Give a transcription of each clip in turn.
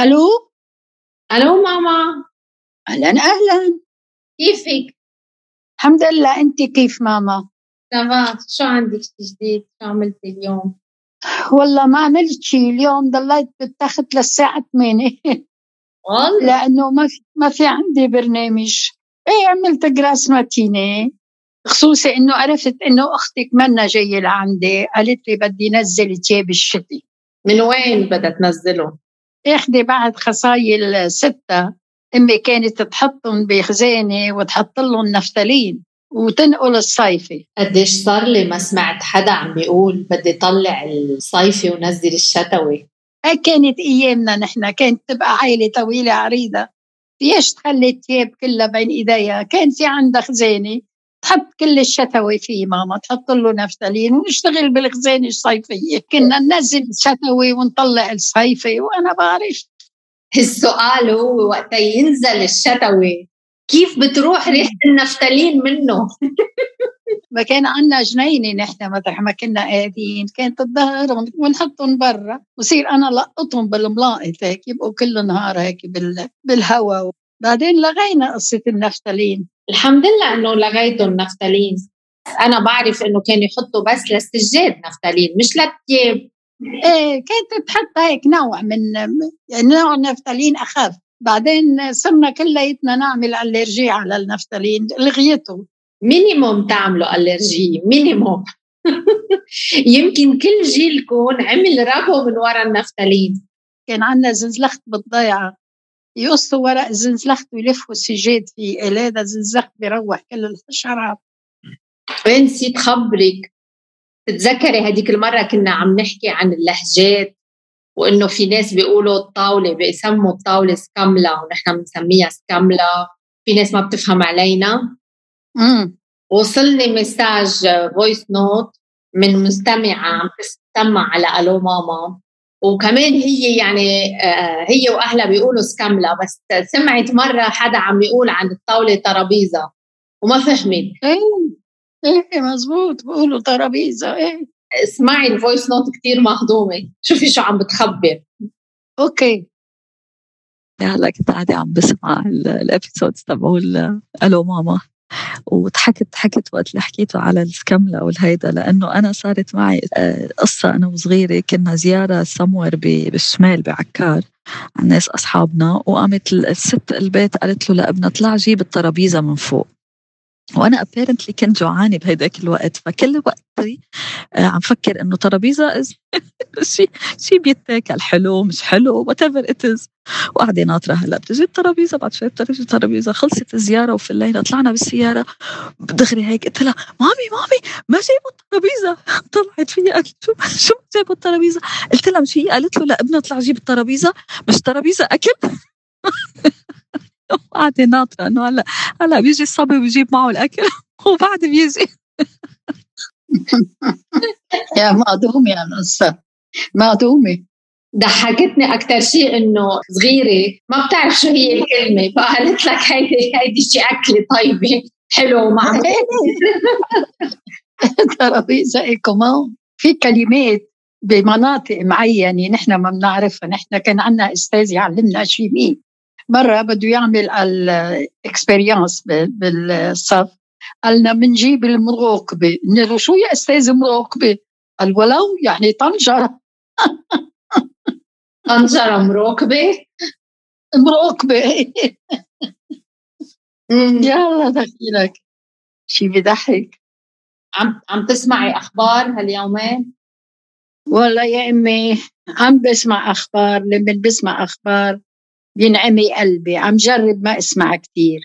ألو؟ ألو ماما. أهلا أهلا. كيفك؟ الحمد لله. أنت كيف ماما؟ تمام شو عندك جديد؟ شو عملتي اليوم؟ والله ما عملت شيء. اليوم ضليت بالتخت للساعة 8 والله. لأنه ما في ما في عندي برنامج. إيه عملت جراس ماتيني خصوصي إنه عرفت إنه أختك منا جاية لعندي. قالت لي بدي نزل تياب الشتي. من وين بدها تنزله؟ اخذي بعد خصايل ستة امي كانت تحطهم بخزانة وتحط لهم نفتالين وتنقل الصيفي قديش صار لي ما سمعت حدا عم بيقول بدي طلع الصيفي ونزل الشتوي. هاي كانت أيامنا نحن كانت تبقى عائلة طويلة عريضة. فيش تخلي الثياب كلها بين إيديها؟ كان في عندها خزانة تحط كل الشتوي فيه ماما تحط له نفتالين ونشتغل بالخزانه الصيفية. كنا ننزل الشتوي ونطلع الصيفي وأنا بعرف. السؤال هو وقت ينزل الشتوي. كيف بتروح ريحة النفتالين منه؟ ما كان عندنا جنينة نحن مطرح ما كنا قاعدين. كانت الظهر ونحطهم برا. وصير أنا لقطهم بالملاقط هيك يبقوا كل نهار هيك بال... بالهواء بعدين لغينا قصة النفتالين. الحمد لله إنه لغيتوا النفتالين أنا بعرف إنه كانوا يحطوا بس للسجاد نفتالين مش للثياب إيه كانت تحط هيك نوع من يعني نوع النفتالين أخف. بعدين صرنا كلياتنا نعمل allergy على النفتالين لغيته minimum تعملوا allergy minimum. يمكن كل جيلكم عمل ربو من ورا النفتالين. كان عندنا زنزلخت بالضيعة. يقصوا ورق الزنزلخت ويلفوا السجاد فيه هذا الزنزلخت بيروح كل الحشرات. نسيت خبرك تتذكري هذيك المرة كنا عم نحكي عن اللهجات وإنه في ناس بيقولوا الطاولة بيسموا الطاولة سكاملا ونحن بنسميها سكاملا. في ناس ما بتفهم علينا. امم وصلني message voice note من مستمعة عم تستمع على ألو ماما. وكمان هي يعني آه، هي وأهلها بيقولوا سكاملا بس سمعت مرة حدا عم يقول عن الطاولة ترابيزة وما فهمت. إيه إيه مزبوط بقولوا ترابيزة إيه. اسمعي ال voice note كتير مهضومة شوفي شو عم بتخبر okay. هلا كنت قاعدة عم بسمع ال episodes تبعوا ألو ماما. وضحكت حكت وقت اللي حكيته على السكملة والهيدا لأنه أنا صارت معي آه، قصة أنا وصغيرة كنا زيارة سموير بالشمال بعكار عن ناس أصحابنا وقامت الست البيت قالت له لابنها اطلع جيب الترابيزة من فوق. وأنا apparently كنت جوعانه بهيداك الوقت فكل وقتي آه، عم فكر إنه ترابيزة شيء شيء بيتاكل حلو مش حلو whatever it is وقاعدة ناطرة هلأ بتجي الترابيزة بعد شوي بتجي الترابيزه خلصت الزياره وفي الليلة طلعنا بالسيارة دغري هيك قلت لها مامي مامي ما جابوا الترابيزة. طلعت فيها قالت شو شو ما جابوا الترابيزة؟ قلت لها مش هي؟ قالت له لابنها اطلع جيب الترابيزة مش ترابيزة أكل. قاعدة ناطرة إنه هلا هلا بيجي الصبي ويجيب معه الأكل وبعد بيجي. يا مهضومة يا القصة مهضومة ضحكتني أكثر شيء إنه صغيرة ما بتعرف شو هي الكلمة فقالت لك هيدي هيدي شي أكلة طيبة. حلو ومعمول ترابيزة إيه كمان في كلمات بمناطق معينة نحن ما بنعرفها نحن كان عندنا أستاذ يعلمنا شيمي مرة بده يعمل الاكسبيرينس بالصف. قالنا بنجيب المراقبة. قلنا له شو يا أستاذ مراقبة قال ولو يعني طنجرة. طنجرة مراقبة؟ مراقبة. يلا دخيلك. شي بضحك. عم عم تسمعي أخبار هاليومين؟ والله يا أمي عم بسمع أخبار لما بسمع أخبار بينعمي قلبي عم جرب ما أسمع كثير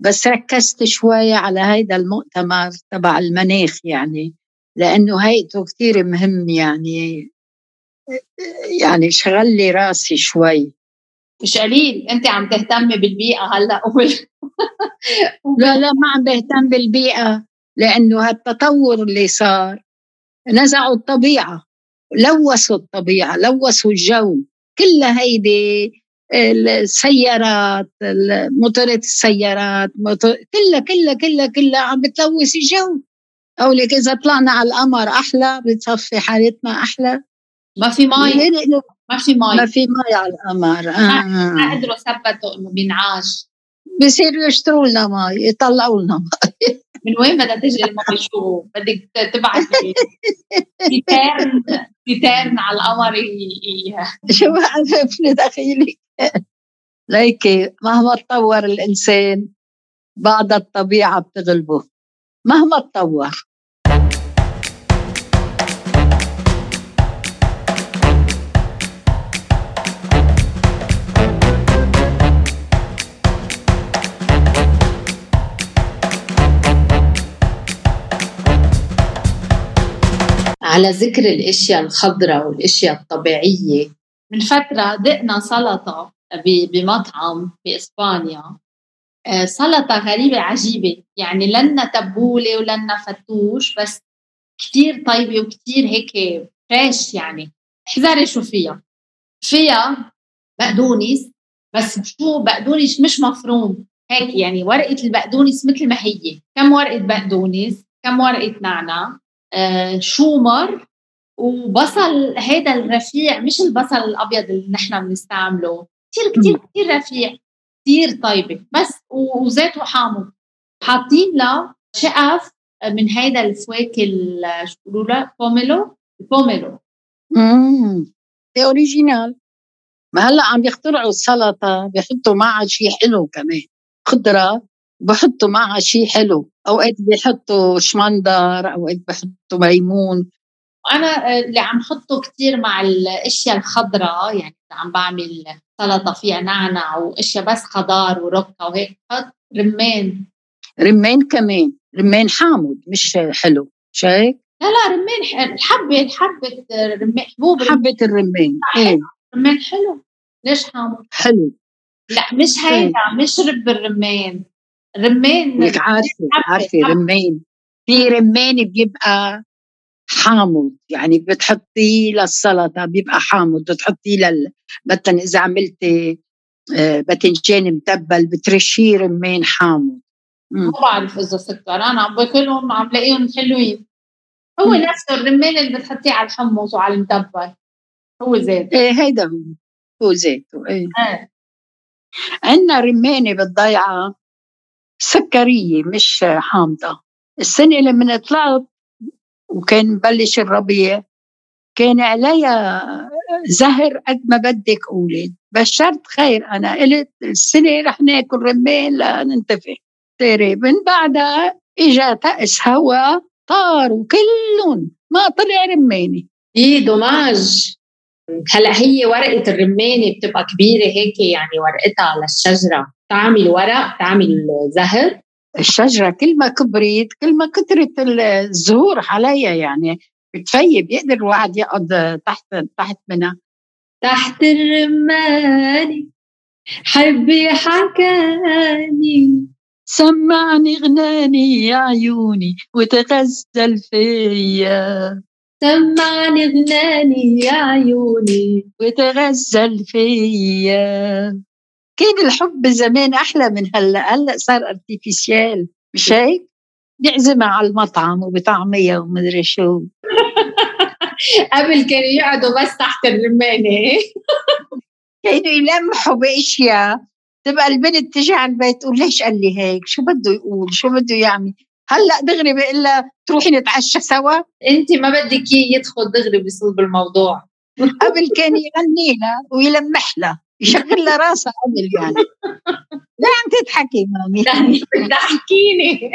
بس ركزت شوي على هيدا المؤتمر تبع المناخ يعني لأنه هيئته كثير مهم يعني يعني شغل لي راسي شوي. مش قليل أنت عم تهتمي بالبيئة هلأ. لا لا ما عم بهتم بالبيئة لأنه هالتطور اللي صار نزعوا الطبيعة لوثوا الطبيعة لوثوا الجو. كلها هيدي السيارات موتورات السيارات كلها كلها كلها كلها عم بتلوث الجو. أو لك إذا طلعنا على القمر أحلى بتصفي حالتنا أحلى. ما في مي. ما في مي. ما في مي على القمر. ما آه. قدروا ثبتوا إنه بينعاش. بصيروا يشتروا لنا مي يطلعوا لنا مي. من وين بدها تجي المي؟ شو؟ بدك تبعتي تيتان تيتان على القمر شو عرفني دخيلك ليكي مهما تطور الإنسان بعد الطبيعة بتغلبه. مهما تطور. على ذكر الأشياء الخضراء والأشياء الطبيعية من فترة دقنا سلطة ب- بمطعم باسبانيا آه، سلطة غريبة عجيبة. يعني لنا تبولة ولنا فتوش بس كتير طيبة وكتير هيك فريش يعني. احذري شو فيها؟ فيها بقدونس بس شو بقدونس؟ مش مفروم. هيك يعني ورقة البقدونس مثل ما هي. كم ورقة بقدونس؟ كم ورقة نعناع؟ آه، شومر وبصل هيدا الرفيع مش البصل الأبيض اللي نحن بنستعمله. كثير كثير كثير رفيع كثير طيبة. بس وزيت وحامض حاطين له شقف من هيدا الفواكه ال- شو بيقولوا له؟ بوميلو؟ البوميلو امم original ما هلأ عم يخترعوا السلطه بيحطوا معها شيء حلو كمان. خضرة بحطوا معها شيء حلو. أوقات بيحطوا شمندر أوقات بيحطوا ليمون وأنا اللي عم حطه كثير مع الأشياء الخضراء يعني عم بعمل سلطة فيها نعنع وأشياء بس خضار وركه وهيك بحط رمان رمان كمان رمان حامض مش حلو شايف؟ لا لا رمان الحبه الحبه رمان حبوب حبة الرمان إيه. رمان حلو. ليش حامض؟ حلو. لا مش هيدا مش رب الرمان رمان لك عارفة عارفة. رمان في رمان بيبقى حامض يعني بتحطيه للسلطة بيبقى حامض بتحطيه لل مثلا إذا عملتي آه، باذنجان متبل بترشيه رمان حامض. ما بعرف إذا سكر أنا عم باكلهم عم لاقيهم حلوين. هو. نفس الرمان اللي بتحطيه على الحمص وعلى المتبل. هو زيت. إيه هيدا هو. هو زيته إيه. إيه عندنا رمانه بالضيعة سكرية مش حامضة. السنة لما طلعت وكان مبلش الربيع. كان عليها زهر قد ما بدك قولي بشرت خير. أنا قلت السنة رح ناكل رمان لننتفع. تري من بعدها إجا تأس هوا طاروا كلهم ما طلع رماني في دوماج هلأ هي ورقة الرمانة بتبقى كبيرة هيك يعني ورقتها للشجرة. تعمل ورق تعمل زهر. الشجرة كل ما كبرت كل ما كترت الزهور عليها يعني بتفيب يقدر الواحد يقعد تحت تحت منها. تحت الرمانه حبي حكاني سمعني غناني يا عيوني وتغزل فيا. سمعني غناني يا عيوني. وتغزل فيا. كان الحب زمان أحلى من هلأ؟ هلأ صار ارتيفيشيال مش هيك؟ بيعزمها على المطعم وبطعميه ومدري شو. قبل كانوا يقعدوا بس تحت الرمانه كانوا يلمحوا بأشياء. تبقى البنت تجي على البيت تقول ليش قال لي هيك؟ شو بده يقول؟ شو بده يعمل؟ هلأ دغري بيقول لها تروحي نتعشى سوا؟ أنت ما بدك إياه يدخل دغري بصلب الموضوع قبل كان يغني لها ويلمح لها. يشغل لها راسها قبل يعني. لا عم تضحكي مامي. ضحكيني